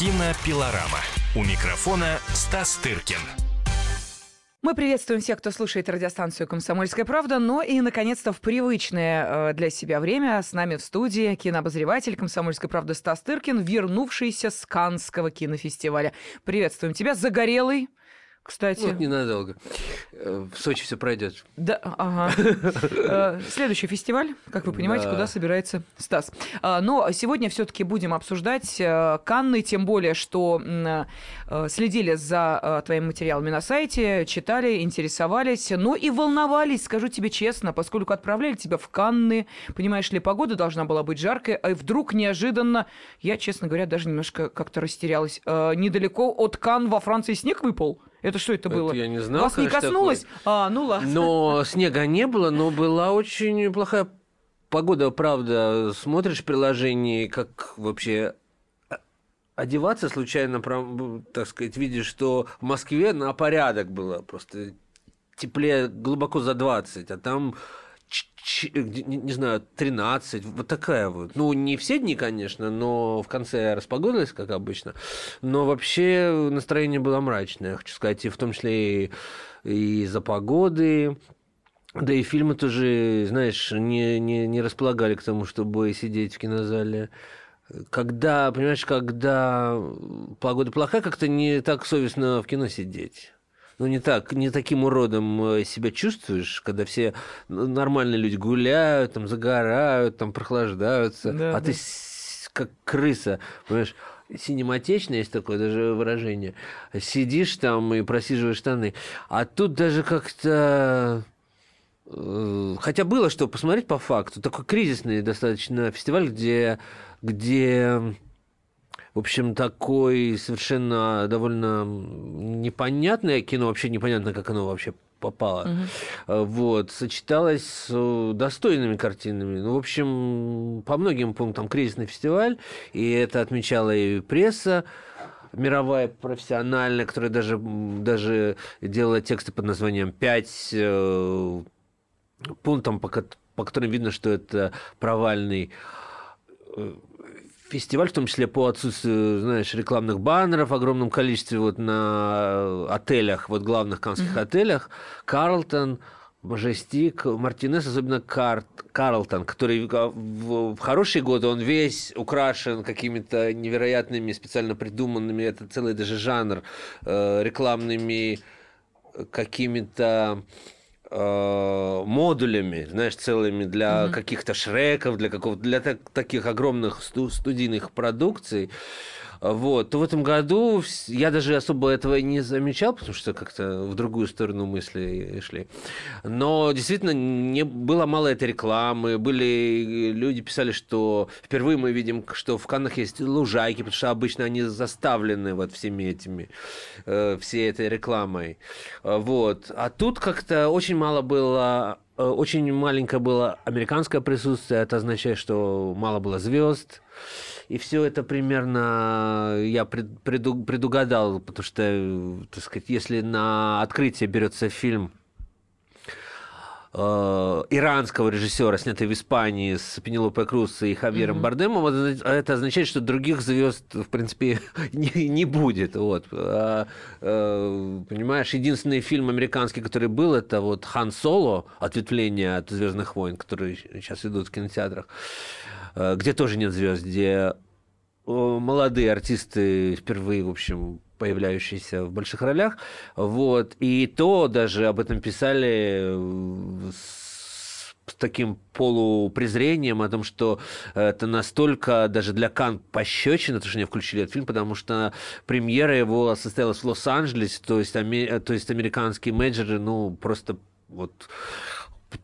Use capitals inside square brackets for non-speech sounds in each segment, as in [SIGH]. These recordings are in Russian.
Кинопилорама. У микрофона Стас Тыркин. Мы приветствуем всех, кто слушает радиостанцию «Комсомольская правда», но и, наконец-то, в привычное э, для себя время с нами в студии кинообозреватель «Комсомольской правды» Стас Тыркин, вернувшийся с Канского кинофестиваля. Приветствуем тебя, загорелый, кстати. Вот ненадолго. Э, в Сочи все пройдет. Да, ага. [LAUGHS] Э, следующий фестиваль, как вы понимаете, Да. куда собирается Стас. А, Но сегодня все-таки будем обсуждать э, Канны, тем более, что следили за твоими материалами на сайте, читали, интересовались, но и волновались, скажу тебе честно, поскольку отправляли тебя в Канны, понимаешь ли, погода должна была быть жаркая, а вдруг неожиданно, я, честно говоря, даже немножко как-то растерялась, недалеко от Кан во Франции снег выпал? Это что это Это было? я не знал, Вас не конечно, коснулось? А, ну ладно. Но снега не было, но была очень плохая погода, правда. Смотришь приложение, как вообще а- одеваться случайно, так сказать, видишь, что в Москве на порядок было просто теплее глубоко за 20, а там не знаю, 13, вот такая вот. Ну, не все дни, конечно, но в конце распогодилось, как обычно. Но вообще настроение было мрачное, хочу сказать, и в том числе и, и из-за погоды. Да и фильмы тоже, знаешь, не, не, не располагали к тому, чтобы сидеть в кинозале. Когда, понимаешь, когда погода плохая, как-то не так совестно в кино сидеть. Ну, не так, не таким уродом э, себя чувствуешь, когда все нормальные люди гуляют, там, загорают, там, прохлаждаются, Да, а да. ты как крыса, понимаешь, синематечное есть такое даже выражение. Сидишь там и просиживаешь штаны. А тут даже как-то... э, Хотя было что посмотреть по факту. Такой кризисный достаточно фестиваль, где, где в общем, такой совершенно довольно непонятное кино, вообще непонятно, как оно вообще попало. Э, Вот, сочеталось с э, достойными картинами. Ну, в общем, по многим пунктам кризисный фестиваль, и это отмечала и пресса мировая, профессиональная, которая даже, даже делала тексты под названием «Пять э, пунктам, по, кот- по которым видно, что это провальный э, фестиваль, в том числе по отсутствию, знаешь, рекламных баннеров в огромном количестве вот на отелях, вот главных канских отелях, Карлтон, Мажестик, Мартинес, особенно Кар... Карлтон, который в, в- в хорошие годы он весь украшен какими-то невероятными, специально придуманными, это целый даже жанр, э, рекламными какими-то э, модулями, знаешь, целыми для каких-то шреков, для какого для так- таких огромных сту- студийных продукций. Вот, то в этом году я даже особо этого не замечал, потому что как-то в другую сторону мысли шли. Но действительно не было мало этой рекламы. Были люди писали, что впервые мы видим, что в Каннах есть лужайки, потому что обычно они заставлены вот всеми этими э, всей этой рекламой. Вот. А тут как-то очень мало было э, очень маленькое было американское присутствие, это означает, что мало было звезд. И все это примерно я пред- преду- предугадал, потому что, э, так сказать, если на открытие берется фильм э, иранского режиссера, снятый в Испании с Пенелопой Круз и Хавьером Бардемом, это- это означает, что других звезд, в принципе, [LAUGHS] не, не будет. Вот. А, э, понимаешь, единственный фильм американский, который был, это вот Хан Соло, ответвление от Звездных войн, которые сейчас идут в кинотеатрах, э, где тоже нет звезд, где э, молодые артисты впервые, в общем, появляющиеся в больших ролях. Вот. И то даже об этом писали э, с, таким полупрезрением о том, что это настолько даже для Кан пощечина, то, что они включили этот фильм, потому что премьера его состоялась в Лос-Анджелесе, то есть, то есть американские менеджеры, ну, просто вот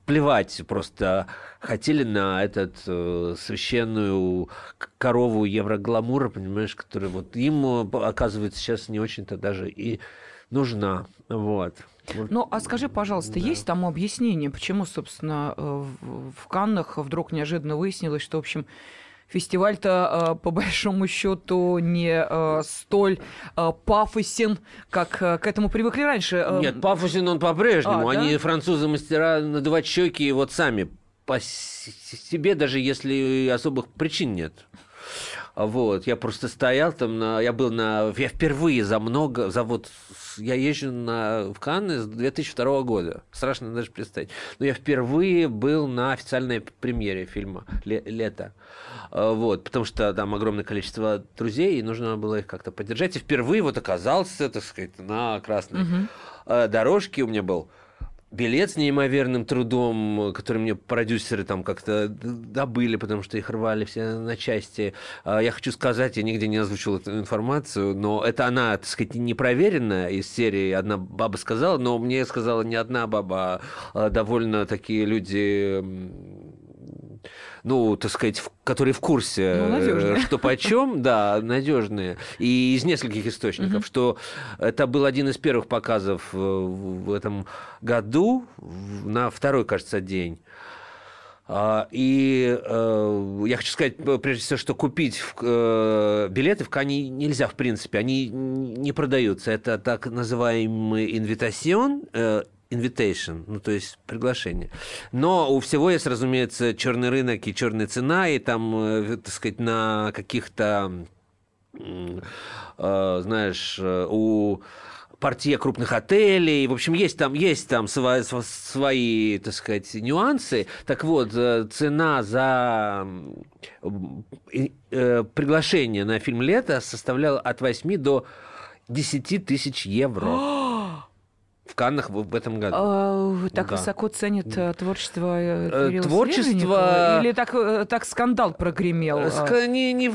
плевать просто хотели на этот э, священную корову еврогламура, понимаешь, которая вот им э, оказывается сейчас не очень-то даже и нужна, вот. Вот. Ну, а скажи, пожалуйста, есть тому объяснение, почему, собственно, э, в Каннах вдруг неожиданно выяснилось, что, в общем, фестиваль-то, э, по большому счету, не э, столь э, пафосен, как к этому привыкли раньше. Э, Нет, пафосен он по-прежнему. А, да? Они, французы, мастера надувать щеки вот сами по себе, даже если особых причин нет. Вот, я просто стоял там, на, я был на, я впервые за много, за вот, я езжу на, в Канны с 2002 года, страшно даже представить, но я впервые был на официальной премьере фильма «Лето», вот, потому что там огромное количество друзей, и нужно было их как-то поддержать, и впервые вот оказался, так сказать, на красной угу. дорожке. У меня был билет с неимоверным трудом, который мне продюсеры там как-то добыли, потому что их рвали все на части. А, я хочу сказать, я нигде не озвучил эту информацию, но это она, так сказать, непроверенная из серии «Одна баба сказала», но мне сказала не одна баба, а довольно такие люди ну, так сказать, в, которые в курсе, ну, э, что почем, [LAUGHS] да, надежные, и из нескольких источников, что это был один из первых показов в этом году, на второй, кажется, день. А, и э, я хочу сказать, прежде всего, что купить э, билеты в Кане нельзя, в принципе. Они не продаются. Это так называемый инвитацион, invitation, ну то есть приглашение. Но у всего есть, разумеется, черный рынок и черная цена, и там, э, так сказать, на каких-то, э, знаешь, э, у партия крупных отелей. В общем, есть там, есть там свои, свои, так сказать, нюансы. Так вот, цена за приглашение на фильм «Лето» составляла от 8 до 10 тысяч евро. [GASPS] в Каннах в этом году. А, так да. высоко ценят э, творчество э, э, Кирилла Творчество... Или так, так скандал прогремел? Ска... Не, не,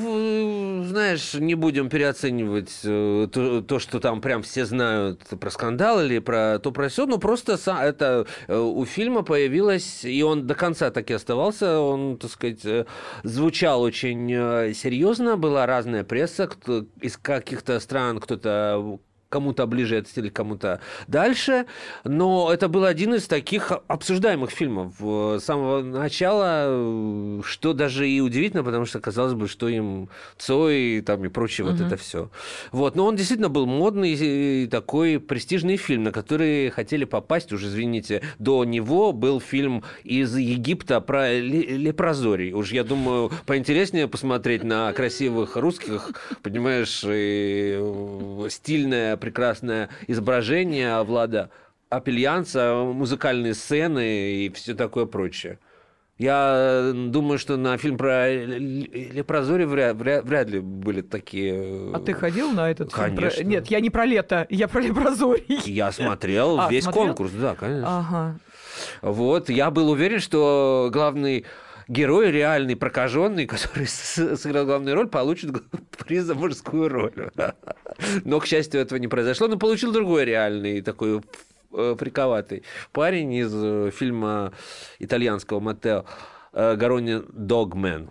знаешь, не будем переоценивать то, то, что там прям все знают про скандал или про то, про все, но просто это у фильма появилось, и он до конца так и оставался, он, так сказать, звучал очень серьезно, была разная пресса, кто, из каких-то стран кто-то кому-то ближе этот стиль, кому-то дальше. Но это был один из таких обсуждаемых фильмов с самого начала, что даже и удивительно, потому что казалось бы, что им Цой там, и прочее угу. вот это все. Вот. Но он действительно был модный и такой престижный фильм, на который хотели попасть уже, извините, до него был фильм из Египта про лепрозорий. Уж я думаю, поинтереснее посмотреть на красивых русских, понимаешь, и стильное прекрасное изображение Влада Апельянца, музыкальные сцены и все такое прочее. Я думаю, что на фильм про Лепрозоре вряд, вряд, вряд ли были такие... А ты ходил на этот конечно. фильм? Про... Нет, я не про лето, я про Лепрозорий. Я смотрел [LAUGHS] а, весь смотрел? конкурс, да, конечно. Ага. Вот, я был уверен, что главный герой реальный, прокаженный, [LAUGHS] который сыграл главную роль, получит приз за мужскую роль. [LAUGHS] Но, к счастью, этого не произошло. Но получил другой реальный такой э, фриковатый парень из э, фильма итальянского Матео э, Гарони «Догмен».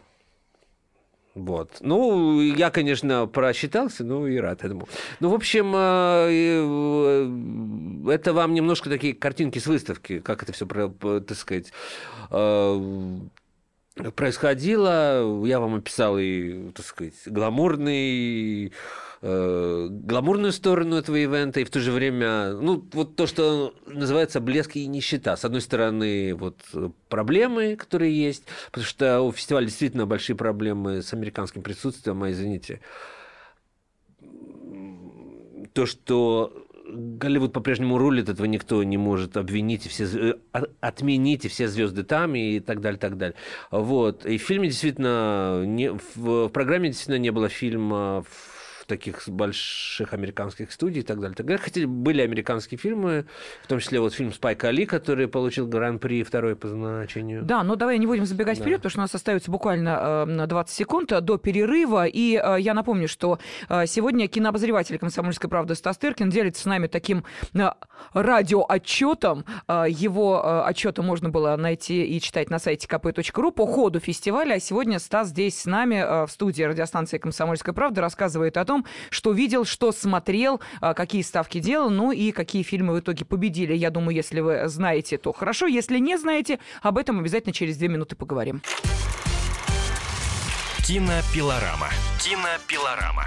Вот. Ну, я, конечно, просчитался, ну и рад этому. Ну, в общем, это вам немножко такие картинки с выставки, как это все, так сказать, происходило. Я вам описал и, так сказать, гламурный э, гламурную сторону этого ивента и в то же время, ну, вот то, что называется блеск и нищета. С одной стороны, вот проблемы, которые есть, потому что у фестиваля действительно большие проблемы с американским присутствием, а, извините, то, что Голливуд по-прежнему рулит, этого никто не может обвинить, и все, э, отменить, и все звезды там, и так далее, так далее. Вот. И в фильме действительно, не, в, в программе действительно не было фильма таких больших американских студий и так далее. Так Хотя были американские фильмы, в том числе вот фильм «Спайк Али», который получил гран-при второй по значению. Да, но давай не будем забегать да. вперед, потому что у нас остается буквально э, 20 секунд до перерыва. И э, я напомню, что э, сегодня кинообозреватель «Комсомольской правды» Стас Тыркин делится с нами таким э, радиоотчетом. Его отчеты можно было найти и читать на сайте kp.ru по ходу фестиваля. А сегодня Стас здесь с нами в студии радиостанции «Комсомольская правда» рассказывает о том, том, что видел, что смотрел, а, какие ставки делал, ну и какие фильмы в итоге победили. Я думаю, если вы знаете, то хорошо. Если не знаете, об этом обязательно через две минуты поговорим. Кинопилорама. Кинопилорама.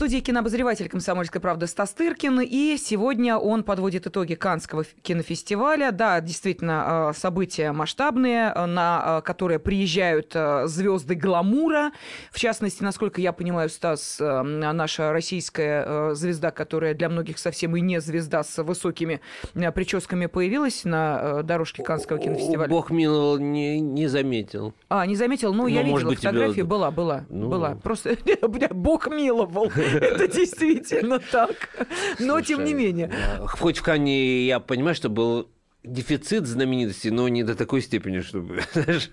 Студии кинообозреватель «Комсомольской правды» Стас Тыркин. И сегодня он подводит итоги Канского кинофестиваля. Да, действительно, э, события масштабные, э, на э, которые приезжают звезды гламура. В частности, насколько я понимаю, Стас, наша российская звезда, которая для многих совсем и не звезда, с высокими прическами появилась на дорожке Канского кинофестиваля. Бог миловал, не, не заметил. А, не заметил? Ну, Ну, я видела быть, тебя- фотографии. Была, была, Ну. была. Просто, [LAUGHS] Бог миловал. Это действительно так. Но, тем не менее. я- Хоть в Кане я понимаю, что был дефицит знаменитости, но не до такой степени, чтобы [LAUGHS] знаешь,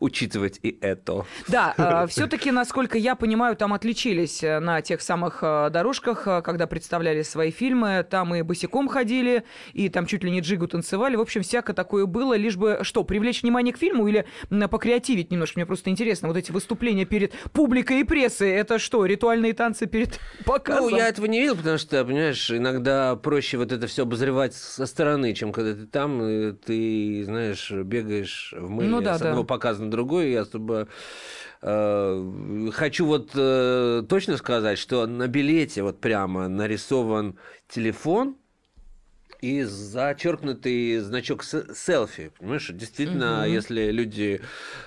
учитывать и это. Да, [LAUGHS] все-таки, насколько я понимаю, там отличились э, на тех самых э, дорожках, э, когда представляли свои фильмы. Там и босиком ходили, и там чуть ли не джигу танцевали. В общем, всякое такое было, лишь бы что, привлечь внимание к фильму или покреативить немножко? Мне просто интересно, вот эти выступления перед публикой и прессой, это что, ритуальные танцы перед [LAUGHS] показом? Ну, я этого не видел, потому что, понимаешь, иногда проще вот это все обозревать со стороны, чем когда ты там, и ты, знаешь, бегаешь в мыле Ну да, с да. одного показа на другой, и особо... э, хочу вот э, точно сказать, что на билете вот прямо нарисован телефон, и зачеркнутый значок селфи. Понимаешь, действительно, если люди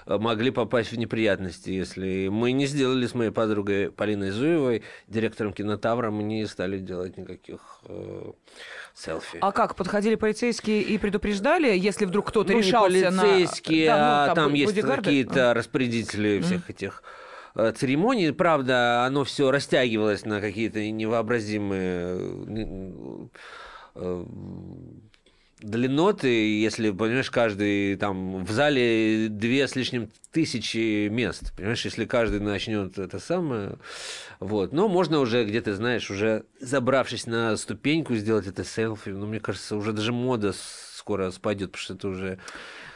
э, могли попасть в неприятности, если мы не сделали с моей подругой Полиной Зуевой, директором кинотавра, мы не стали делать никаких э, селфи. А как, подходили полицейские и предупреждали, если вдруг кто-то Ну, не решался на... полицейские, Да, ну, а там бо- есть какие-то распорядители всех этих э, церемоний. Правда, оно все растягивалось на какие-то невообразимые э, длинноты, если, понимаешь, каждый там в зале две с лишним тысячи мест, понимаешь, если каждый начнет это самое, вот, но можно уже где-то, знаешь, уже забравшись на ступеньку сделать это селфи, ну, мне кажется, уже даже мода скоро спадет, потому что это уже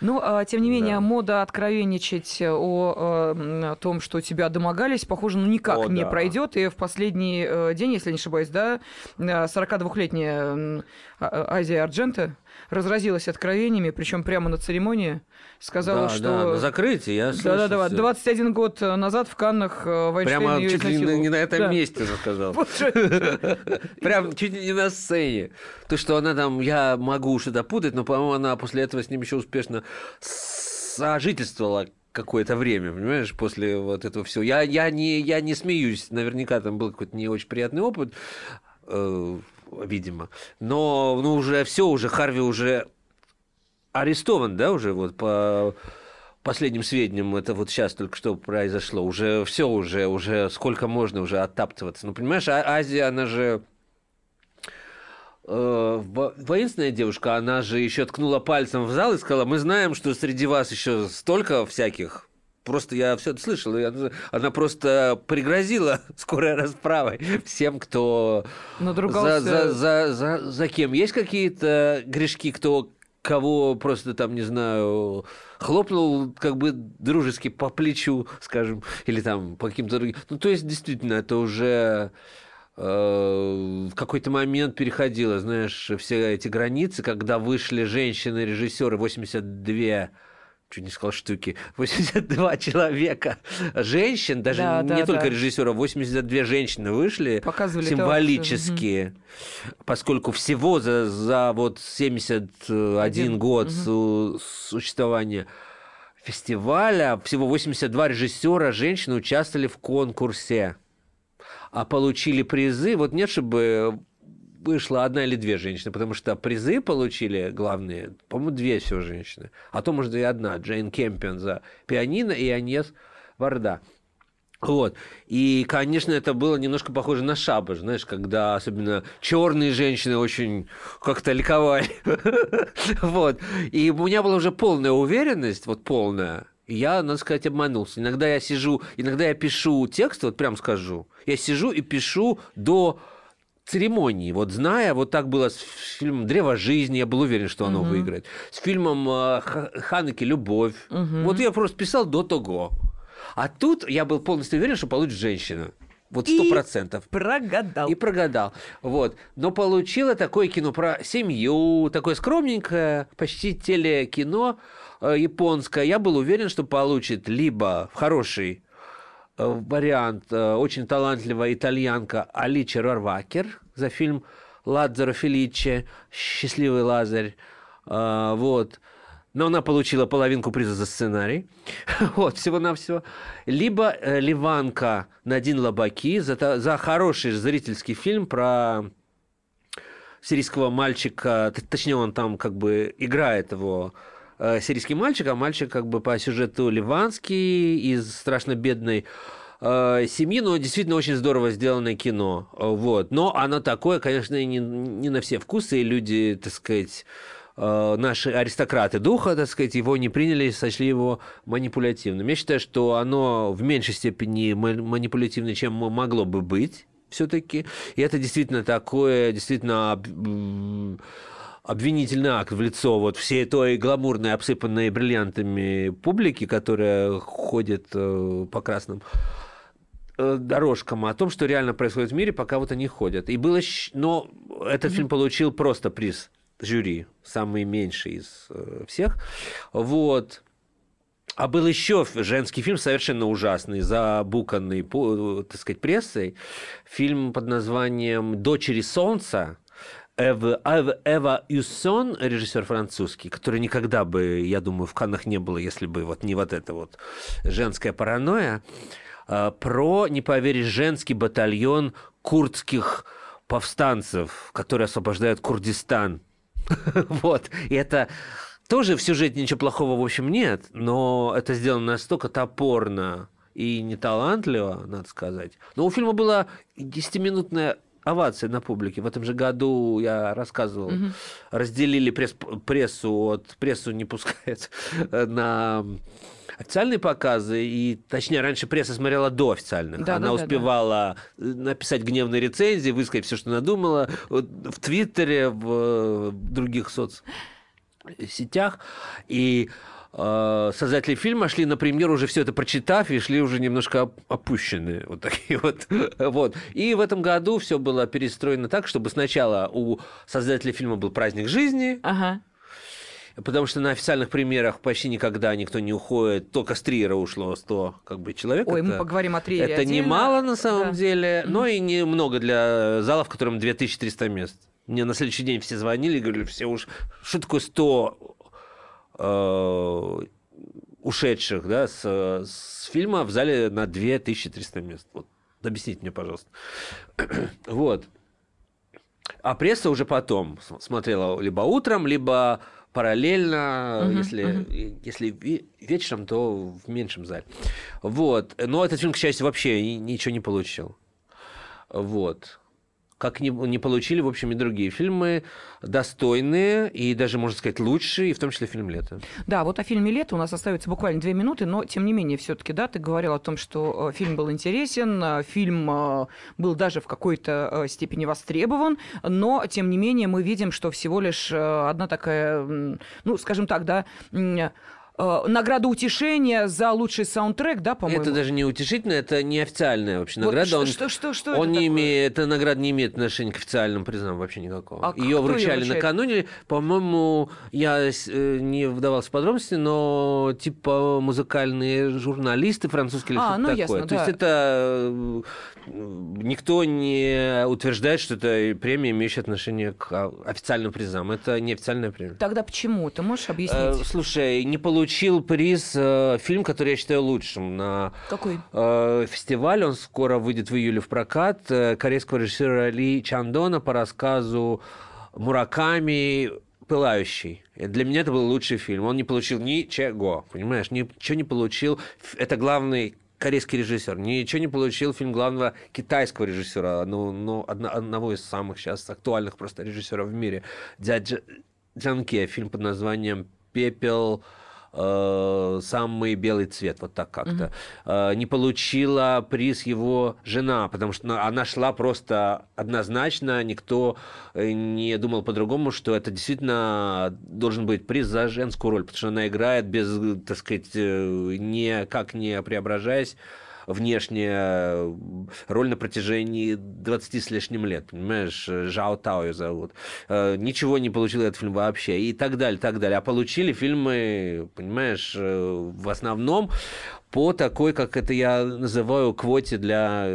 Ну, а, тем не менее, Да. мода откровенничать о, э, о том, что тебя домогались, похоже, ну никак О, не да. пройдет. И в последний э, день, если не ошибаюсь, да, э, 42-летняя м, а- Азия Арджента разразилась откровениями, причем прямо на церемонии сказала, да, что... да, на закрытии, я слышу Да-да-да, всё. 21 год назад в Каннах э, Вайнштейн Прямо чуть ли не, на этом Да. месте сказал. [LAUGHS] [LAUGHS] Прям чуть ли не на сцене. То, что она там, я могу что-то путать, но, по-моему, она после этого с ним еще успешно сожительствовала какое-то время, понимаешь, после вот этого всего. Я, я, не, я не смеюсь, наверняка там был какой-то не очень приятный опыт, э, видимо. Но ну, уже все, уже Харви уже арестован, да, уже вот по последним сведениям, это вот сейчас только что произошло, уже все, уже, уже сколько можно уже оттаптываться. Ну, понимаешь, А- Азия, она же э, во- воинственная девушка, она же еще ткнула пальцем в зал и сказала, мы знаем, что среди вас еще столько всяких Просто я все это слышал, и она, она просто пригрозила [LAUGHS] скорой расправой всем, кто Надругался. за, за, за, за, за кем. Есть какие-то грешки, кто кого просто там, не знаю, хлопнул как бы дружески по плечу, скажем, или там по каким-то другим. Ну, то есть, действительно, это уже э, в какой-то момент переходило, знаешь, все эти границы, когда вышли женщины-режиссеры 82 чуть не сказал штуки, [LAUGHS] 82 человека женщин, даже Да, не да, только да. режиссеров, 82 женщины вышли Показывали символически, поскольку всего за, за вот 71 Один. год су- существования фестиваля всего 82 режиссера женщины участвовали в конкурсе, а получили призы. Вот нет, чтобы вышла одна или две женщины, потому что призы получили главные, по-моему, две всего женщины, а то, может, и одна, Джейн Кемпион за пианино и Аньес Варда. Вот. И, конечно, это было немножко похоже на шабаш, знаешь, когда особенно черные женщины очень как-то ликовали. [LAUGHS] Вот. И у меня была уже полная уверенность, вот полная, я, надо сказать, обманулся. Иногда я сижу, иногда я пишу текст, вот прям скажу. Я сижу и пишу до церемонии. Вот зная, вот так было с фильмом «Древо жизни», я был уверен, что оно выиграет. С фильмом э, Ха- Ханеке «Любовь». Вот я просто писал до того. А тут я был полностью уверен, что получит женщина. Вот сто И процентов. Прогадал. И прогадал. Вот. Но получила такое кино про семью, такое скромненькое, почти телекино э, японское. Я был уверен, что получит либо хороший э, вариант, э, очень талантливая итальянка Алича Рорвакер за фильм Ладзаро Феличе «Счастливый Лазарь». Э, Вот. Но она получила половинку приза за сценарий. [LAUGHS] Вот, всего-навсего. Либо э, Ливанка Надин Лабаки за, за хороший зрительский фильм про сирийского мальчика, точнее, он там как бы играет его э, сирийский мальчик, а мальчик как бы по сюжету ливанский, из страшно бедной э, семьи, но действительно очень здорово сделанное кино. Э, Вот. Но оно такое, конечно, не, не на все вкусы, и люди, так сказать, э, наши аристократы духа, так сказать, его не приняли, сочли его манипулятивным. Я считаю, что оно в меньшей степени ма- манипулятивно, чем могло бы быть все-таки. И это действительно такое, действительно обвинительный акт в лицо вот всей той гламурной, обсыпанной бриллиантами публики, которая ходит э, по красным э, дорожкам о том, что реально происходит в мире, пока вот они ходят. И было, но этот фильм получил просто приз жюри, самый меньший из э, всех. Вот. А был еще женский фильм совершенно ужасный, забуканный, так сказать, прессой. Фильм под названием «Дочери солнца». Эва, Эва, Юссон, режиссер французский, который никогда бы, я думаю, в Каннах не было, если бы вот не вот эта вот женская паранойя, э, про, не поверишь, женский батальон курдских повстанцев, которые освобождают Курдистан. [LAUGHS] Вот. И это тоже в сюжете ничего плохого, в общем, нет, но это сделано настолько топорно и неталантливо, надо сказать. Но у фильма была 10-минутная овация на публике. В этом же году, я рассказывал, разделили пресс- прессу, от прессу не пускают на официальные показы, и, точнее, раньше пресса смотрела до официальных. Да, Она да, да, да. успевала э, написать гневные рецензии, высказать все, что надумала вот в Твиттере, в э, других соцсетях. И э, создатели фильма шли на премьеру уже все это прочитав и шли уже немножко оп- опущенные вот такие [LAUGHS] вот вот и в этом году все было перестроено так чтобы сначала у создателей фильма был праздник жизни Ага. Потому что на официальных премьерах почти никогда никто не уходит. Только с Триера ушло 100 как бы, человек. Ой, мы Это- поговорим о Триере Это отдельно. немало на самом Да. деле, но и немного для зала, в котором 2300 мест. Мне на следующий день все звонили и говорили, все уж, что такое 100 э, ушедших да, с, с фильма в зале на 2300 мест. Вот. Объясните мне, пожалуйста. [CLEARS THROAT] вот. А пресса уже потом смотрела либо утром, либо параллельно, если, если ве- вечером, то в меньшем зале. Вот. Но этот фильм, к счастью, вообще ни- ничего не получил. Вот. Как не, не получили, в общем, и другие фильмы достойные и даже, можно сказать, лучшие, и в том числе фильм «Лето». Да, вот о фильме «Лето» у нас остается буквально две минуты, но тем не менее все-таки, да, ты говорил о том, что э, фильм был интересен, э, фильм э, был даже в какой-то степени востребован, но тем не менее мы видим, что всего лишь одна такая, ну, скажем так, да, э, награда утешения за лучший саундтрек, да, по-моему. Это даже не утешительно, это неофициальная вообще Вот награда. что- он что- что- что он это не такое? имеет, эта награда не имеет отношения к официальным призам вообще никакого. А ее вручали вручает? накануне. По-моему, я э, не вдавался в подробности, но типа музыкальные журналисты французские или А, что-то ну, такое. ясно, То есть да. это э, никто не утверждает, что это премия, имеющая отношение к официальным призам. Это не официальная премия. Тогда почему? Ты можешь Э, объяснить? слушай, не получил приз э, фильм, который я считаю лучшим на Какой? э, фестиваль. Он скоро выйдет в июле в прокат. э, Корейского режиссера Ли Чандона по рассказу Мураками «Пылающий». Для меня это был лучший фильм. Он не получил ничего, понимаешь? Ничего не получил. Это главный корейский режиссер. Ничего не получил фильм главного китайского режиссера, ну, ну одно, одного из самых сейчас актуальных просто режиссеров в мире. Дядя Джанке, фильм под названием «Пепел», э, самый белый цвет, вот так как-то. Э, не получила приз его жена, потому что она шла просто однозначно, никто э, не думал по-другому, что это действительно должен быть приз за женскую роль, потому что она играет без, так сказать, э, никак не преображаясь внешняя роль на протяжении 20 с лишним лет, понимаешь? Жао Тао ее зовут. Э, Ничего не получил этот фильм вообще. И так далее, так далее. А получили фильмы, понимаешь, э, в основном по такой, как это я называю, квоте для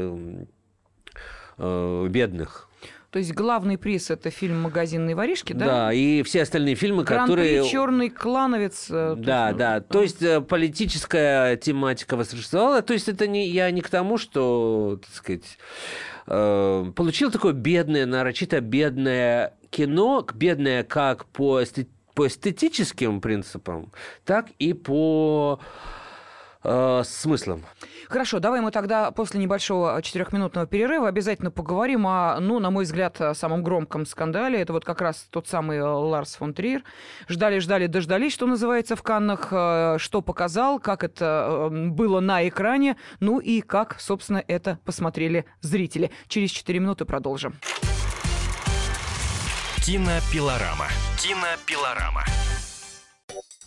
э, бедных. То есть главный приз это фильм «Магазинные воришки», да? Да, и все остальные фильмы, которые... «Черный клановец». э, Да, есть, да. ну, То есть э, политическая тематика восторжествовала. То есть это не я не к тому, что, так сказать, э, получил такое бедное, нарочито бедное кино, бедное как по, эсте- по эстетическим принципам, так и по э, смыслам. Хорошо, давай мы тогда после небольшого четырехминутного перерыва обязательно поговорим о, ну, на мой взгляд, о самом громком скандале. Это вот как раз тот самый э, Ларс фон Триер. Ждали-ждали, дождались, что называется, в Каннах. э, Что показал, как это э, было на экране, ну и как, собственно, это посмотрели зрители. Через четыре минуты продолжим. Кинопилорама. Кинопилорама.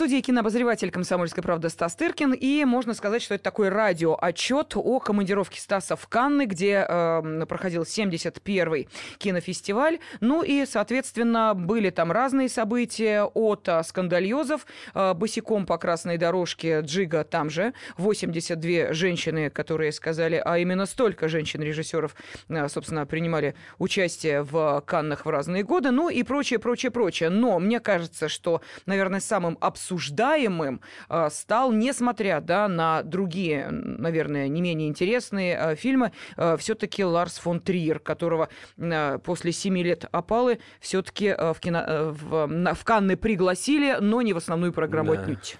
Студии кинообозреватель «Комсомольской правды» Стас Тыркин. И можно сказать, что это такой радиоотчет о командировке Стаса в Канны, где э, проходил 71-й кинофестиваль. Ну и, соответственно, были там разные события от скандальозов. э, босиком по красной дорожке Джига там же. 82 женщины, которые сказали, а именно столько женщин-режиссеров, э, собственно, принимали участие в Каннах в разные годы. Ну и прочее, прочее, прочее. Но мне кажется, что, наверное, самым обсуждаемым э, стал, несмотря да, на другие, наверное, не менее интересные э, фильмы, все-таки Ларс фон Триер, которого э, после семи лет опалы все-таки в, кино, э, в, в Канны пригласили, но не в основную программу Да. отнюдь.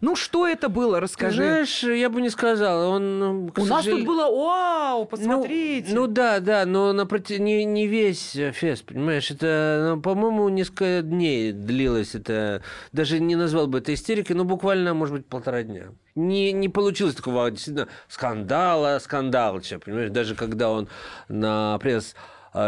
Ну, что это было, Ты расскажи. знаешь, я бы не сказал. Он, ну, У нас тут было вау, посмотрите. Ну, ну да, да, но на проти... не, не весь фест, понимаешь, это, ну, по-моему, несколько дней длилось это, даже не назвал бы это истерикой, но буквально, может быть, полтора дня. Не, не получилось такого действительно скандала, скандалча, понимаешь, даже когда он на пресс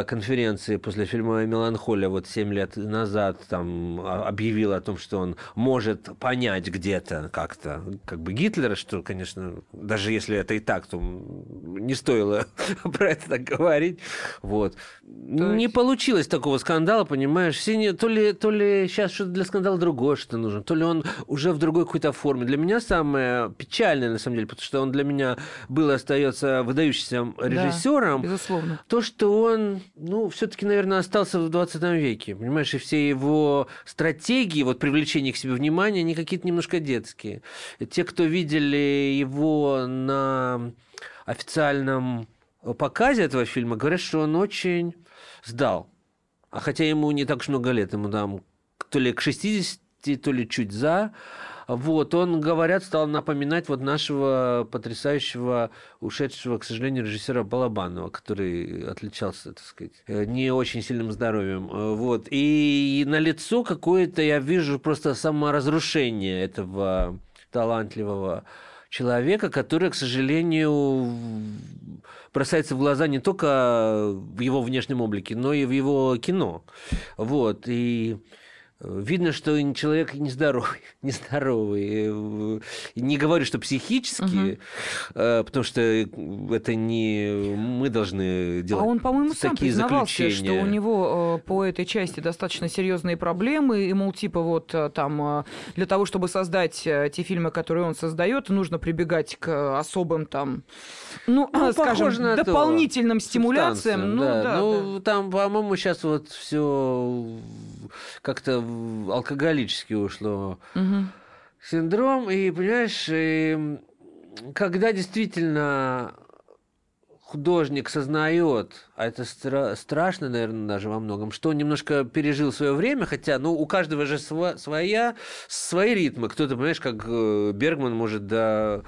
конференции после фильма «Меланхолия» вот 7 лет назад там а, объявил о том, что он может понять где-то как-то как бы Гитлера, что, конечно, даже если это и так, то не стоило [LAUGHS] про это так говорить. Вот. Не есть- получилось такого скандала, понимаешь? Не- то, ли, то ли сейчас что-то для скандала другое что нужно, то ли он уже в другой какой-то форме. Для меня самое печальное, на самом деле, потому что он для меня был и остается выдающимся Да, режиссером, безусловно. то, что он, ну, все-таки, наверное, остался в 20 веке. Понимаешь, и все его стратегии, вот привлечения к себе внимания, они какие-то немножко детские. Те, кто видели его на официальном показе этого фильма, говорят, что он очень сдал. А хотя ему не так уж много лет, ему там то ли к 60, то ли чуть за. Вот, он, говорят, стал напоминать вот нашего потрясающего, ушедшего, к сожалению, режиссера Балабанова, который отличался, так сказать, э, не очень сильным здоровьем. Э, Вот, и на лицо какое-то я вижу просто саморазрушение этого талантливого человека, который, к сожалению, бросается в глаза не только в его внешнем облике, но и в его кино. Вот, и Видно, что человек нездоровый, [LAUGHS] нездоровый. Не говорю, что психически, угу. потому что это не мы должны делать. А он, по-моему, сам признавался, заключения. что у него по этой части достаточно серьезные проблемы, и, мол, типа вот там для того, чтобы создать те фильмы, которые он создает, нужно прибегать к особым там, ну, ну скажем, дополнительным то. стимуляциям. Ну, да. Да, ну, да. там, по-моему, сейчас вот все как-то алкоголически ушло. Угу. Синдром, и, понимаешь, и, когда действительно художник сознает, а это стра- страшно, наверное, даже во многом, что он немножко пережил свое время, хотя, ну, у каждого же сва- своя, свои ритмы. Кто-то, понимаешь, как э, Бергман может до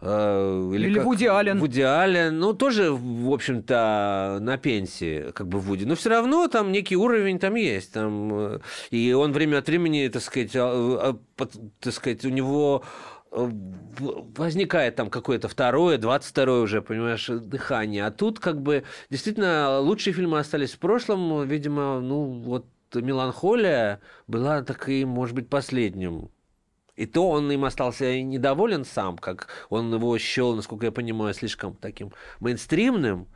Э, или, или Вуди Аллен. Вуди Аллен, ну, тоже, в общем-то, на пенсии, как бы Вуди. Но все равно там некий уровень там есть. Там, э, и он время от времени, так сказать, а, а, так сказать у него э, возникает там какое-то второе, двадцать второе уже, понимаешь, дыхание. А тут как бы действительно лучшие фильмы остались в прошлом. Видимо, ну вот «Меланхолия» была таким, может быть, последним и то он им остался недоволен сам, как он его счел, насколько я понимаю, слишком таким мейнстримным.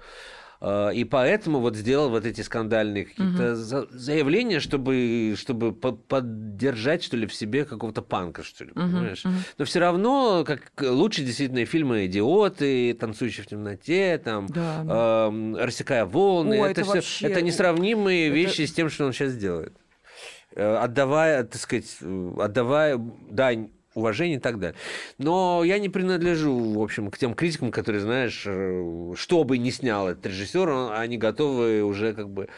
Э, и поэтому вот сделал вот эти скандальные какие-то угу. заявления, чтобы, чтобы поддержать, что ли, в себе какого-то панка, что ли, угу, понимаешь? Угу. Но все равно, как лучше действительно фильмы «Идиоты», «Танцующие в темноте», там, да, да. Э, «Рассекая волны». О, это, это, все, вообще... это несравнимые это... вещи с тем, что он сейчас делает. Э, отдавая, так сказать, отдавая дань уважения и так далее. Но я не принадлежу, в общем, к тем критикам, которые, знаешь, э, что бы ни снял этот режиссер, они готовы уже как бы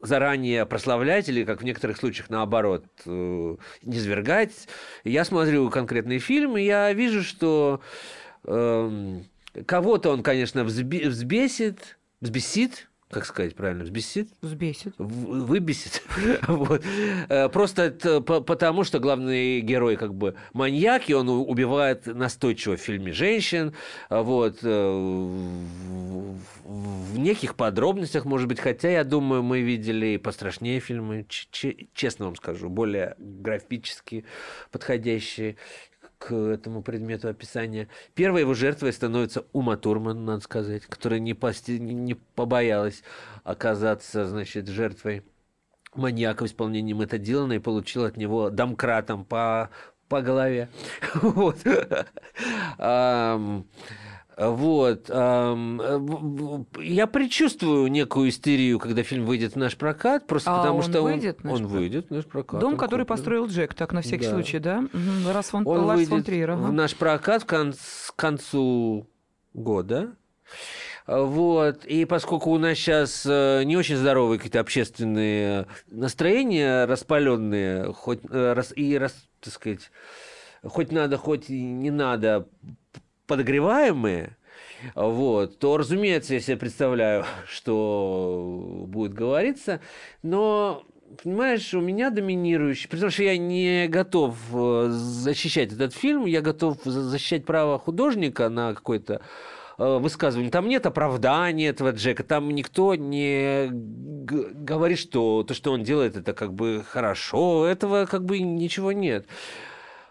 заранее прославлять или, как в некоторых случаях, наоборот, э, низвергать. Я смотрю конкретный фильм, и я вижу, что э, кого-то он, конечно, взбесит, взбесит, как сказать правильно, взбесит? Взбесит. Выбесит. [LAUGHS] вот. Э, просто потому, что главный герой как бы маньяк, и он убивает настойчиво в фильме женщин. Вот. Э, в неких подробностях, может быть, хотя, я думаю, мы видели и пострашнее фильмы, честно вам скажу, более графически подходящие к этому предмету описания. Первой его жертвой становится Ума Турман, надо сказать, которая не, пости... не побоялась оказаться, значит, жертвой маньяка в исполнении Мэтта Дилана и получила от него домкратом по, по голове. [LAUGHS] Вот. Вот. Э, я предчувствую некую истерию, когда фильм выйдет в наш прокат, просто а потому он что выйдет, он, он выйдет в наш прокат. Дом, который куплен. построил Джек, так на всякий да. случай, да? Раз фон, он Ларс выйдет Триер, ага. в наш прокат к концу года. Вот. И поскольку у нас сейчас э, не очень здоровые какие-то общественные настроения, распаленные, хоть э, и, так сказать, хоть надо, хоть и не надо, подогреваемые, вот, то, разумеется, я себе представляю, [LAUGHS] что будет говориться, но понимаешь, у меня доминирующий, потому что я не готов э, защищать этот фильм, я готов защищать право художника на какой-то э, высказывание. Там нет оправдания этого Джека, там никто не говорит, что то, что он делает, это как бы хорошо, этого как бы ничего нет.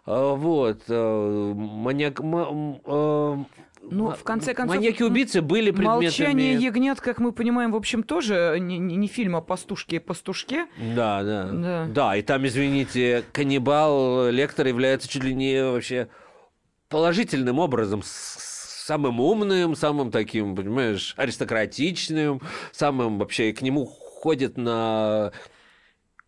А, вот. Э, маньяк... Ну, в конце концов... Маньяки-убийцы были предметами... «Молчание ягнят», как мы понимаем, в общем, тоже не, не фильм о пастушке и пастушке. Да, да, да. Да, и там, извините, каннибал Лектор является чуть ли не вообще положительным образом самым умным, самым таким, понимаешь, аристократичным, самым вообще к нему ходят на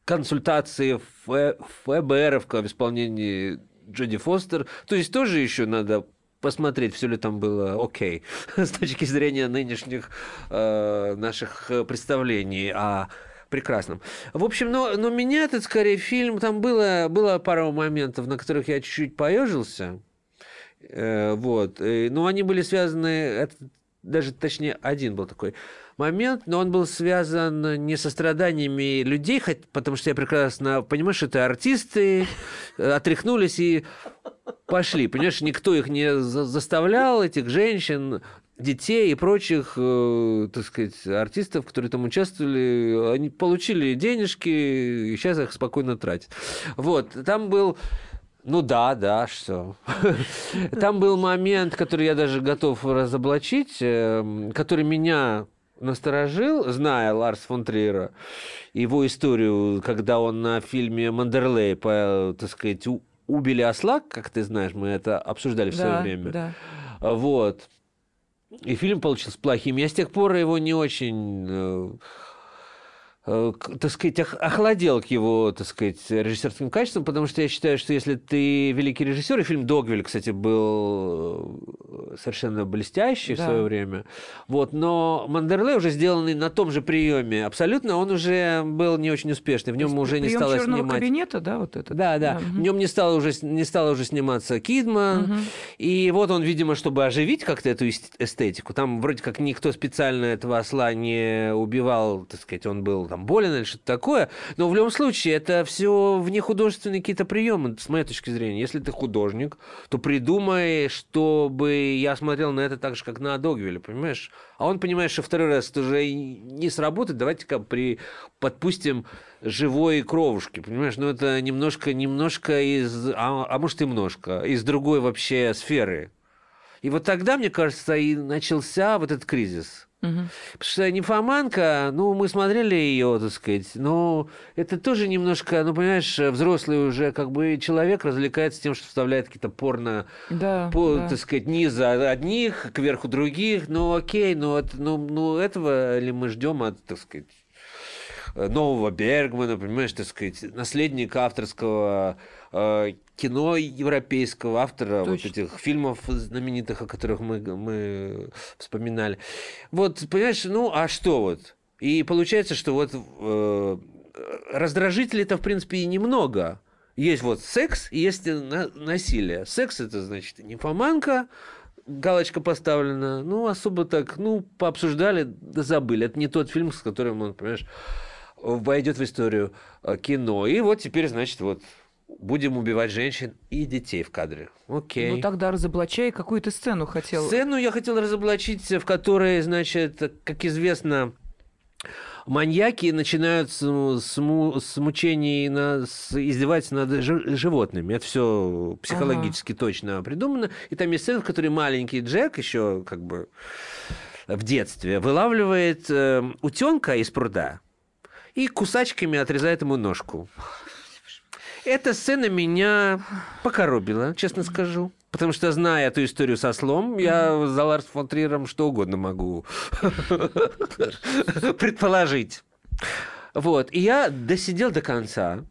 консультации ФБР в исполнении Джоди Фостер. То есть тоже еще надо посмотреть, все ли там было окей [LAUGHS] с точки зрения нынешних э, наших представлений о прекрасном. В общем, но, но меня этот скорее фильм, там было, было пару моментов, на которых я чуть-чуть поежился. Э, вот. Но они были связаны, это даже точнее один был такой момент, но он был связан не со страданиями людей, хоть, потому что я прекрасно понимаю, что это артисты, э, отряхнулись и пошли. Понимаешь, никто их не за- заставлял, этих женщин, детей и прочих, э, так сказать, артистов, которые там участвовали, они получили денежки, и сейчас их спокойно тратят. Вот, там был ну да, да, что. [LAUGHS] Там был момент, который я даже готов разоблачить, э, который меня насторожил, зная Ларс фон Триера, его историю, когда он на фильме «Мандерлей», по, так сказать, убили осла, как ты знаешь, мы это обсуждали в свое Да, время. да. Вот. И фильм получился плохим. Я с тех пор его не очень, э, так сказать, ох- охладел к его, так сказать, режиссерским качествам, потому что я считаю, что если ты великий режиссер, и фильм «Догвиль», кстати, был э, совершенно блестящий Да. в свое время, вот, но «Мандерлей» уже сделанный на том же приеме, абсолютно, он уже был не очень успешный, в нем есть уже не стало снимать... кабинета, да, вот это? Да, да. В нем не стало уже не стало уже сниматься Кидман. И вот он, видимо, чтобы оживить как-то эту эс- эстетику, там вроде как никто специально этого осла не убивал, так сказать, он был там болен или что-то такое. Но в любом случае это все внехудожественные какие-то приемы, с моей точки зрения. Если ты художник, то придумай, чтобы я смотрел на это так же, как на Догвиле, понимаешь? А он понимает, что второй раз это уже не сработает, давайте-ка при... подпустим живой кровушки, понимаешь? Ну, это немножко, немножко из... А, а может, и немножко. Из другой вообще сферы. И вот тогда, мне кажется, и начался вот этот кризис. Мгм. Потому что «Нимфоманка», ну, мы смотрели ее, так сказать, но это тоже немножко, ну, понимаешь, взрослый уже как бы человек развлекается тем, что вставляет какие-то порно Да, по, да. так сказать, низа одних, кверху других. Ну, окей, ну, это- ну, ну этого ли мы ждем от, так сказать, нового Бергмана, понимаешь, так сказать, наследника авторского э, кино европейского, автора вот Точно. этих фильмов знаменитых, о которых мы, мы вспоминали. Вот, понимаешь, ну, а что вот? И получается, что вот э, раздражителей-то, в принципе, и немного. Есть вот секс и есть на- насилие. Секс это значит нимфоманка, галочка поставлена, ну, особо так, ну, пообсуждали, да забыли. Это не тот фильм, с которым он, понимаешь, войдет в историю э, кино. И вот теперь, значит, вот будем убивать женщин и детей в кадре. Окей. Ну тогда разоблачай, какую ты сцену хотел. Сцену я хотел разоблачить, в которой, значит, как известно, маньяки начинают с, с, му- с мучений, на, с- издеваться над жи- животными. Это все психологически точно придумано. И там есть сцена, в которой маленький Джек еще как бы в детстве вылавливает утенка из пруда и кусачками отрезает ему ножку. Эта сцена меня покоробила, честно скажу. Потому что, зная эту историю со слом, я за Ларс фон Триером что угодно могу [LAUGHS] предположить. Вот. И я досидел до конца,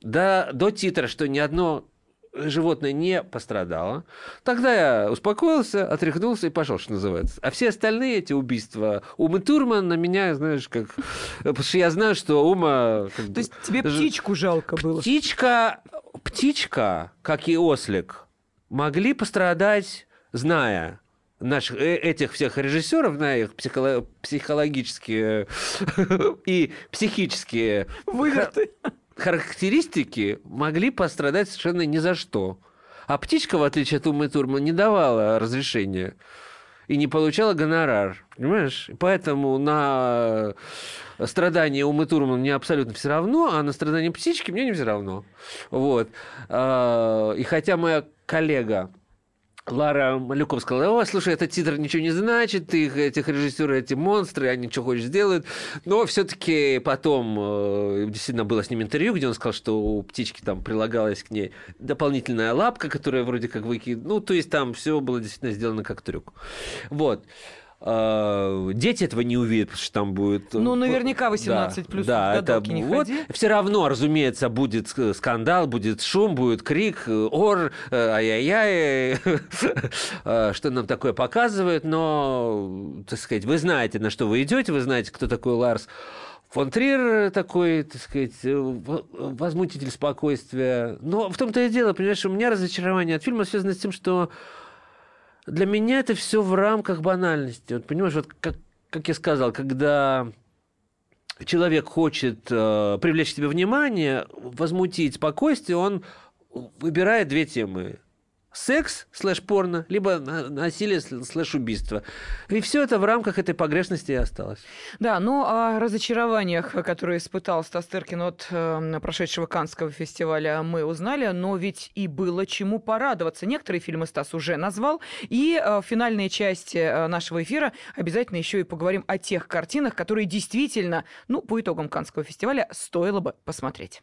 до, до титра, что ни одно животное не пострадало. Тогда я успокоился, отряхнулся и пошел, что называется. А все остальные эти убийства Умы Турман на меня, знаешь, как... Потому что я знаю, что Ума... как То есть тебе птичку жалко было? Птичка, птичка, как и ослик, могли пострадать, зная наших, э- этих всех режиссеров, зная их психоло- психологические [LAUGHS] и психические Выверты. Характеристики, могли пострадать совершенно ни за что. А птичка, в отличие от Умы Турман, не давала разрешения и не получала гонорар, понимаешь? Поэтому на страдания Умы Турман мне абсолютно все равно, а на страдания птички мне не все равно. Вот. А, И хотя моя коллега Лара Малюков сказала, о, слушай, этот титр ничего не значит, их, этих режиссеры, эти монстры, они что хочешь сделают. Но все-таки потом э, действительно было с ним интервью, где он сказал, что у птички там прилагалась к ней дополнительная лапка, которая вроде как выкид... Ну, то есть там все было действительно сделано как трюк. Вот. Э, Дети этого не увидят, потому что там будет... Ну, наверняка 18 плюс да, это не вот. ходи. Все равно, разумеется, будет ск- скандал, будет шум, будет крик, э, ор, э, ай-яй-яй, [LAUGHS] э, что нам такое показывают, но, так сказать, вы знаете, на что вы идете, вы знаете, кто такой Ларс фон Триер такой, так сказать, э, возмутитель спокойствия. Но в том-то и дело, понимаешь, у меня разочарование от фильма связано с тем, что для меня это все в рамках банальности. Вот понимаешь, вот как, как я сказал, когда человек хочет э, привлечь себе внимание, возмутить спокойствие, он выбирает две темы секс слэш порно, либо насилие слэш убийство. И все это в рамках этой погрешности и осталось. Да, ну о разочарованиях, которые испытал Стас Тыркин от э, прошедшего Канского фестиваля, мы узнали, но ведь и было чему порадоваться. Некоторые фильмы Стас уже назвал, и э, в финальной части э, нашего эфира обязательно еще и поговорим о тех картинах, которые действительно, ну, по итогам Канского фестиваля стоило бы посмотреть.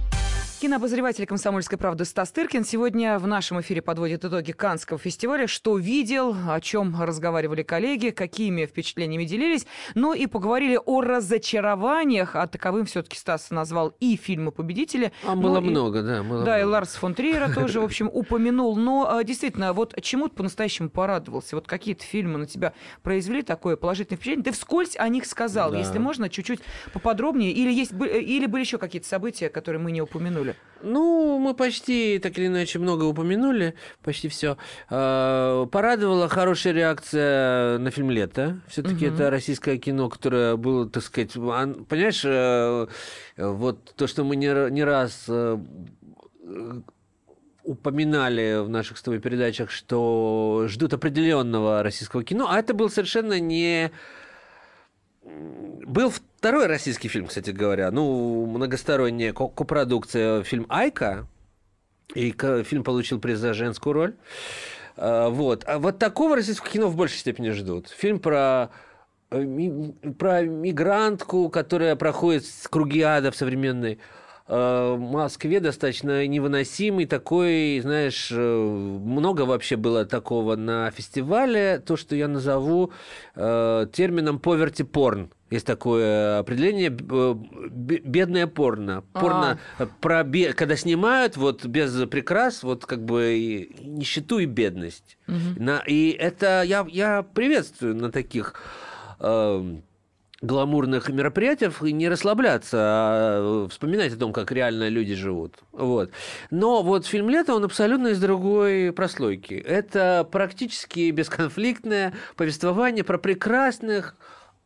Кинообозреватель «Комсомольской правды» Стас Тыркин сегодня в нашем эфире подводит итоги Канского фестиваля. Что видел, о чем разговаривали коллеги, какими впечатлениями делились. Ну и поговорили о разочарованиях, а таковым все-таки Стас назвал и фильмы «Победители». А ну было и, много, да. Было да, много. и Ларс фон Триера тоже, в общем, [LAUGHS] упомянул. Но а, действительно, вот чему ты по-настоящему порадовался? Вот какие-то фильмы на тебя произвели такое положительное впечатление? Ты вскользь о них сказал. Да. Если можно, чуть-чуть поподробнее. Или, есть, или были еще какие-то события, которые мы не упомянули? Ну, мы почти, так или иначе, много упомянули, почти все. Порадовала хорошая реакция на фильм «Лето». Все-таки Мгм. это российское кино, которое было, так сказать... Понимаешь, э, вот то, что мы не, не раз э, упоминали в наших с тобой передачах, что ждут определенного российского кино, а это был совершенно не... Был второй российский фильм, кстати говоря, ну, многосторонняя ко- копродукция, фильм «Айка», и фильм получил приз за женскую роль. А, Вот. А вот такого российского кино в большей степени ждут. Фильм про э, про мигрантку, которая проходит круги ада в современной э, Москве достаточно невыносимый такой, знаешь, э, много вообще было такого на фестивале, то, что я назову э, термином поверти порн. Есть такое определение э, бе- бедное порно. Порно э, про бе- когда снимают вот без прикрас, вот как бы и нищету и бедность. На- и это я, я приветствую на таких эм, гламурных мероприятиях и не расслабляться, а вспоминать о том, как реально люди живут. Вот. Но вот фильм «Лето», он абсолютно из другой прослойки. Это практически бесконфликтное повествование про прекрасных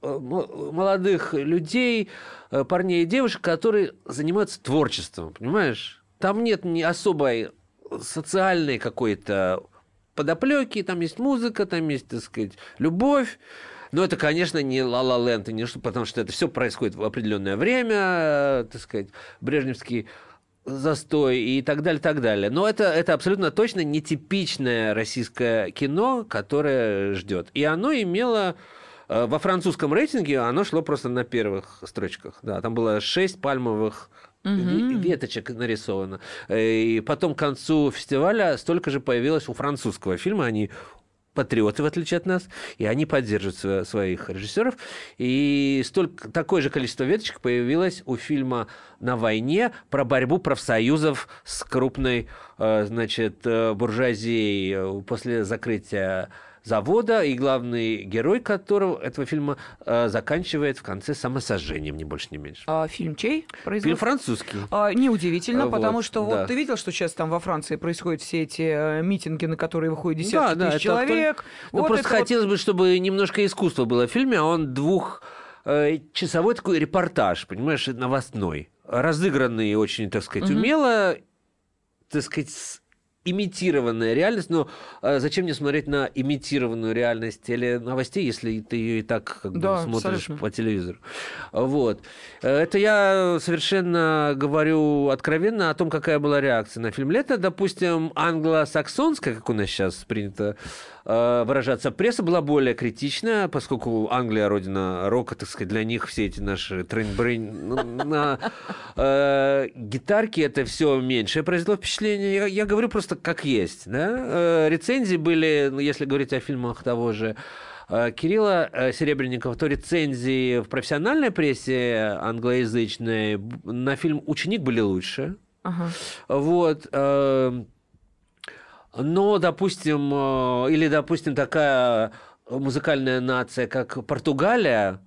э, молодых людей, э, парней и девушек, которые занимаются творчеством, понимаешь? Там нет ни особой социальной какой-то подоплеки, там есть музыка, там есть, так сказать, любовь. Но это, конечно, не ла-ла ленд, не что, потому что это все происходит в определенное время, э, так сказать, брежневский застой и так далее, так далее. Но это, это абсолютно точно нетипичное российское кино, которое ждет. И оно имело э, во французском рейтинге, оно шло просто на первых строчках. Да, там было шесть пальмовых ве- веточек нарисовано. Э, И потом к концу фестиваля столько же появилось у французского фильма. Они патриоты, в отличие от нас, и они поддерживают сво- своих режиссеров. И столько, такое же количество веточек появилось у фильма «На войне» про борьбу профсоюзов с крупной э, значит, э, буржуазией э, после закрытия завода, и главный герой которого этого фильма э, заканчивает в конце самосожжением, ни больше, ни меньше. А фильм чей? Фильм французский. А, неудивительно, А, потому вот, что да. вот ты видел, что сейчас там во Франции происходят все эти э, митинги, на которые выходят десятки Да, да, тысяч актуально. человек. Ну, Вот просто это вот- хотелось бы, чтобы немножко искусства было в фильме, а он двух э, часовой такой репортаж, понимаешь, новостной, разыгранный очень, так сказать, Мгм. умело, так сказать, имитированная реальность, но э, зачем мне смотреть на имитированную реальность теленовостей, если ты ее и так как бы, Да, смотришь абсолютно. по телевизору. Вот. Э, Это я совершенно говорю откровенно о том, какая была реакция на фильм «Лето». Допустим, англосаксонская, как у нас сейчас принято э, выражаться. Пресса была более критичная, поскольку Англия родина рока, так сказать, для них все эти наши трень-брень ну, э, гитарке это все меньше произвело впечатление. Я, я говорю просто как есть. Да? Э, рецензии были, ну, если говорить о фильмах того же э, Кирилла э, Серебренникова, то рецензии в профессиональной прессе англоязычной на фильм «Ученик» были лучше. Ага. Вот. э, Но, допустим, э, или, допустим, такая музыкальная нация, как Португалия,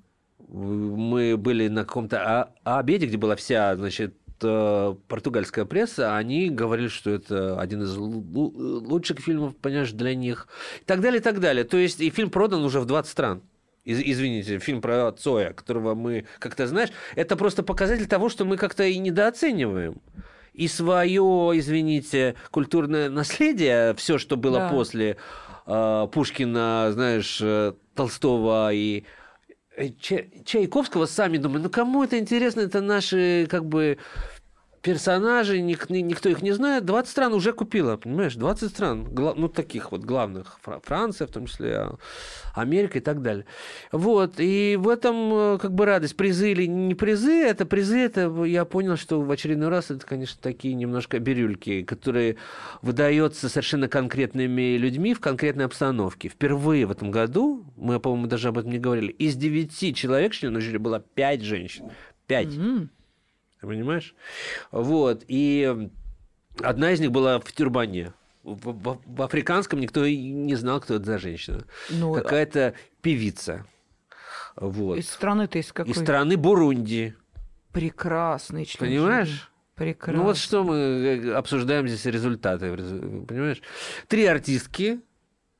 мы были на каком-то обеде, где была вся, значит, э, португальская пресса, они говорили, что это один из лу- лу- лучших фильмов, понимаешь, для них. И так далее, и так далее. То есть, и фильм продан уже в 20 стран. Из- Извините, фильм про Цоя, которого мы как-то знаешь, это просто показатель того, что мы как-то и недооцениваем. И свое, извините, культурное наследие, все, что было Да. после э, Пушкина, знаешь, э, Толстого и Чайковского, сами думают, ну кому это интересно, это наши как бы персонажи, ник- ни- никто их не знает. 20 стран уже купила, понимаешь, 20 стран, ну таких вот главных, Фра- Франция в том числе, а, Америка и так далее. Вот, и в этом э, как бы радость. Призы или не призы, это призы, это я понял, что в очередной раз это, конечно, такие немножко бирюльки, которые выдаются совершенно конкретными людьми в конкретной обстановке. Впервые в этом году, мы, по-моему, даже об этом не говорили, из девяти человек членов жюри было пять женщин. Пять. М. Ты понимаешь? Вот. И одна из них была в тюрбане. В, в- африканском никто и не знал, кто это за женщина. Ну, Какая-то певица. Вот. из страны-то из какой? Из страны Бурунди. Прекрасный член. Понимаешь? жюри. Прекрасно. Ну вот что мы э, обсуждаем здесь результаты, резу- понимаешь? Три артистки.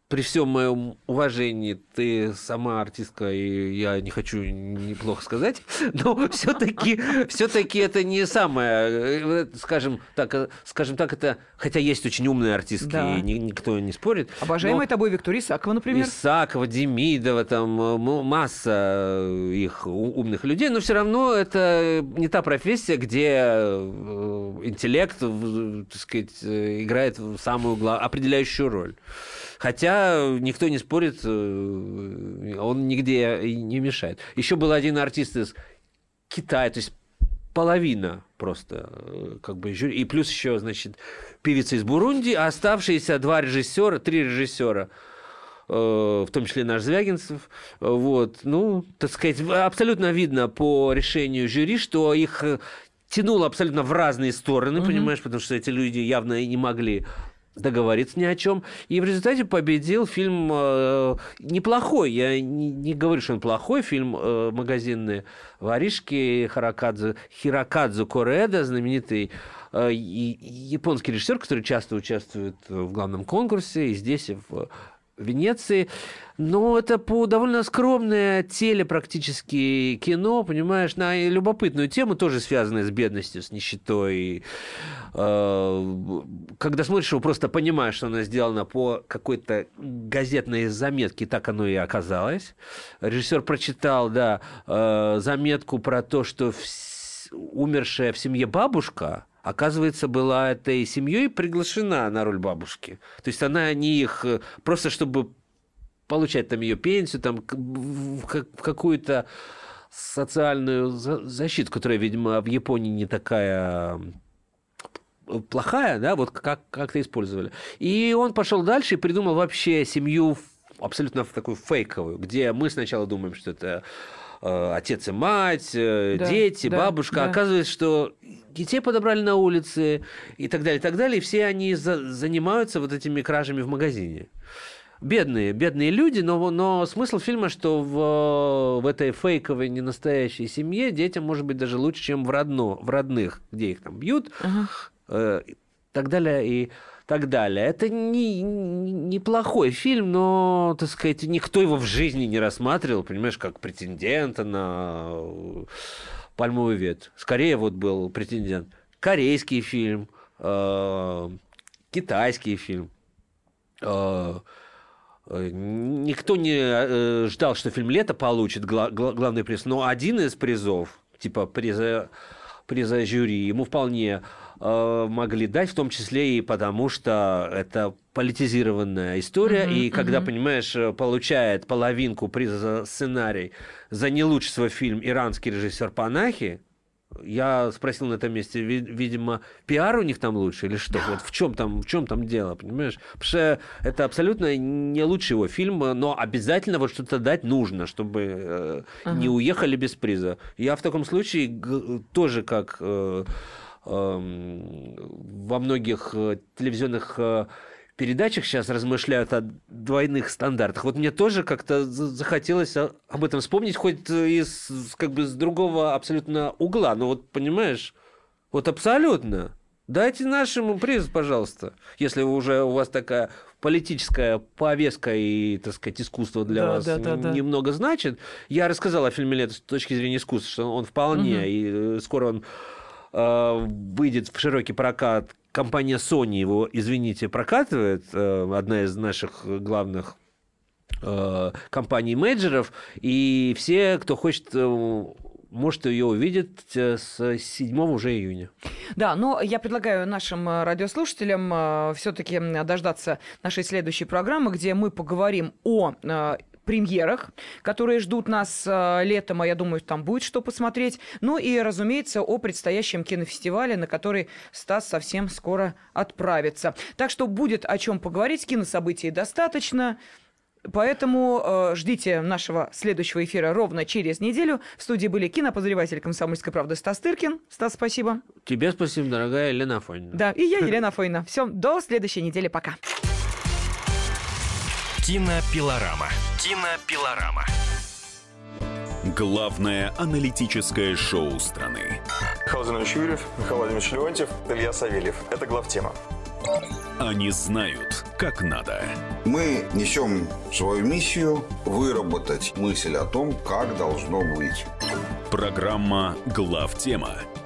При всем моем уважении, ты сама артистка, и я не хочу неплохо сказать, [LAUGHS] но все-таки все-таки это не самое, э, скажем так, э, скажем так, это, хотя есть очень умные артистки, Да. и ни- никто не спорит. Обожаемая но- тобой Виктория Исакова, например. Исакова, Демидова, там э, масса э, их умных людей, но все равно это не та профессия, где э, интеллект, так сказать, э, играет самую гла- определяющую роль. Хотя никто не спорит, э, он нигде не мешает. Еще был один артист из Китая, то есть половина просто э, как бы жюри. И плюс еще, значит, певица из Бурунди, а оставшиеся два режиссера, три режиссера, э, в том числе наш Звягинцев, э, вот, ну, так сказать, абсолютно видно по решению жюри, что их э, тянуло абсолютно в разные стороны, понимаешь, потому что эти люди явно и не могли договориться ни о чем. И в результате победил фильм э, неплохой. Я не, не говорю, что он плохой. Фильм э, магазинные воришки Харакадзу, Хирокадзу Кореда, знаменитый э, японский режиссер, который часто участвует в главном конкурсе и здесь, и в Венеции. Но это по довольно скромное теле практически кино, понимаешь, на любопытную тему, тоже связанную с бедностью, с нищетой. Э, Когда смотришь его, просто понимаешь, что оно сделано по какой-то газетной заметке, так оно и оказалось. Режиссер прочитал, да, э, заметку про то, что умершая в семье бабушка, оказывается, была этой семьей приглашена на роль бабушки. То есть она не их э, просто чтобы получать там ее пенсию, там в как- в какую-то социальную за- защиту, которая, видимо, в Японии не такая плохая, да, вот как, как-то использовали. И он пошел дальше и придумал вообще семью абсолютно такую фейковую, где мы сначала думаем, что это э, отец и мать, э, Да, дети, да, бабушка. да. Оказывается, что детей подобрали на улице и так далее, и так далее. И все они за- занимаются вот этими кражами в магазине. Бедные, бедные люди, но, но смысл фильма, что в, в этой фейковой, ненастоящей семье детям может быть даже лучше, чем в, родно, в родных, где их там бьют, э, и так далее, и так далее. Это не, не- неплохой фильм, но, так сказать, никто его в жизни не рассматривал, понимаешь, как претендента на э, пальмовый ветвь. Скорее вот был претендент. Корейский фильм, э, китайский фильм. Э, э, Никто не э, ждал, что фильм «Лето» получит гла- гла- главный приз, но один из призов, типа приза приза жюри, ему вполне э, могли дать, в том числе и потому, что это политизированная история, Мгм, и когда, мгм. понимаешь, э, получает половинку приза за сценарий за не лучший свой фильм иранский режиссер Панахи, я спросил на этом месте, ви- видимо, пиар у них там лучше или что? Вот в чем там, в чем там дело, понимаешь? Потому что это абсолютно не лучший его фильм, но обязательно вот что-то дать нужно, чтобы э, Ага. не уехали без приза. Я в таком случае тоже как э, во многих э, телевизионных э, передачах сейчас размышляют о двойных стандартах. Вот мне тоже как-то за- захотелось о- об этом вспомнить, хоть э, из как бы с другого абсолютно угла. Но вот понимаешь, вот абсолютно. Дайте нашему приз, пожалуйста, если уже у вас такая политическая повестка и, так сказать, искусство для Да, вас да, да, да. немного значит. Я рассказал о фильме «Лето» с точки зрения искусства, что он вполне, Мгм. и скоро он выйдет в широкий прокат. Компания Sony его, извините, прокатывает, э, одна из наших главных э, компаний-менеджеров, и все, кто хочет, э, может ее увидеть э, с 7 уже июня. Да, но я предлагаю нашим э, радиослушателям все-таки дождаться нашей следующей программы, где мы поговорим о э, премьерах, которые ждут нас э, летом, а я думаю, там будет что посмотреть. Ну и, разумеется, о предстоящем кинофестивале, на который Стас совсем скоро отправится. Так что будет о чем поговорить, кинособытий достаточно. Поэтому э, ждите нашего следующего эфира ровно через неделю. В студии были кинопозреватель «Комсомольской правды» Стас Тыркин. Стас, спасибо. Тебе спасибо, дорогая Елена Афонина. Да, и я, Елена Фойна. Все, до следующей недели. Пока. Кинопилорама. Кинопилорама. Главное аналитическое шоу страны. Михаил Владимирович Юрьев, Михаил Владимирович Леонтьев, Илья Савельев. Это главтема. Они знают, как надо. Мы несем свою миссию выработать мысль о том, как должно быть. Программа «Главтема»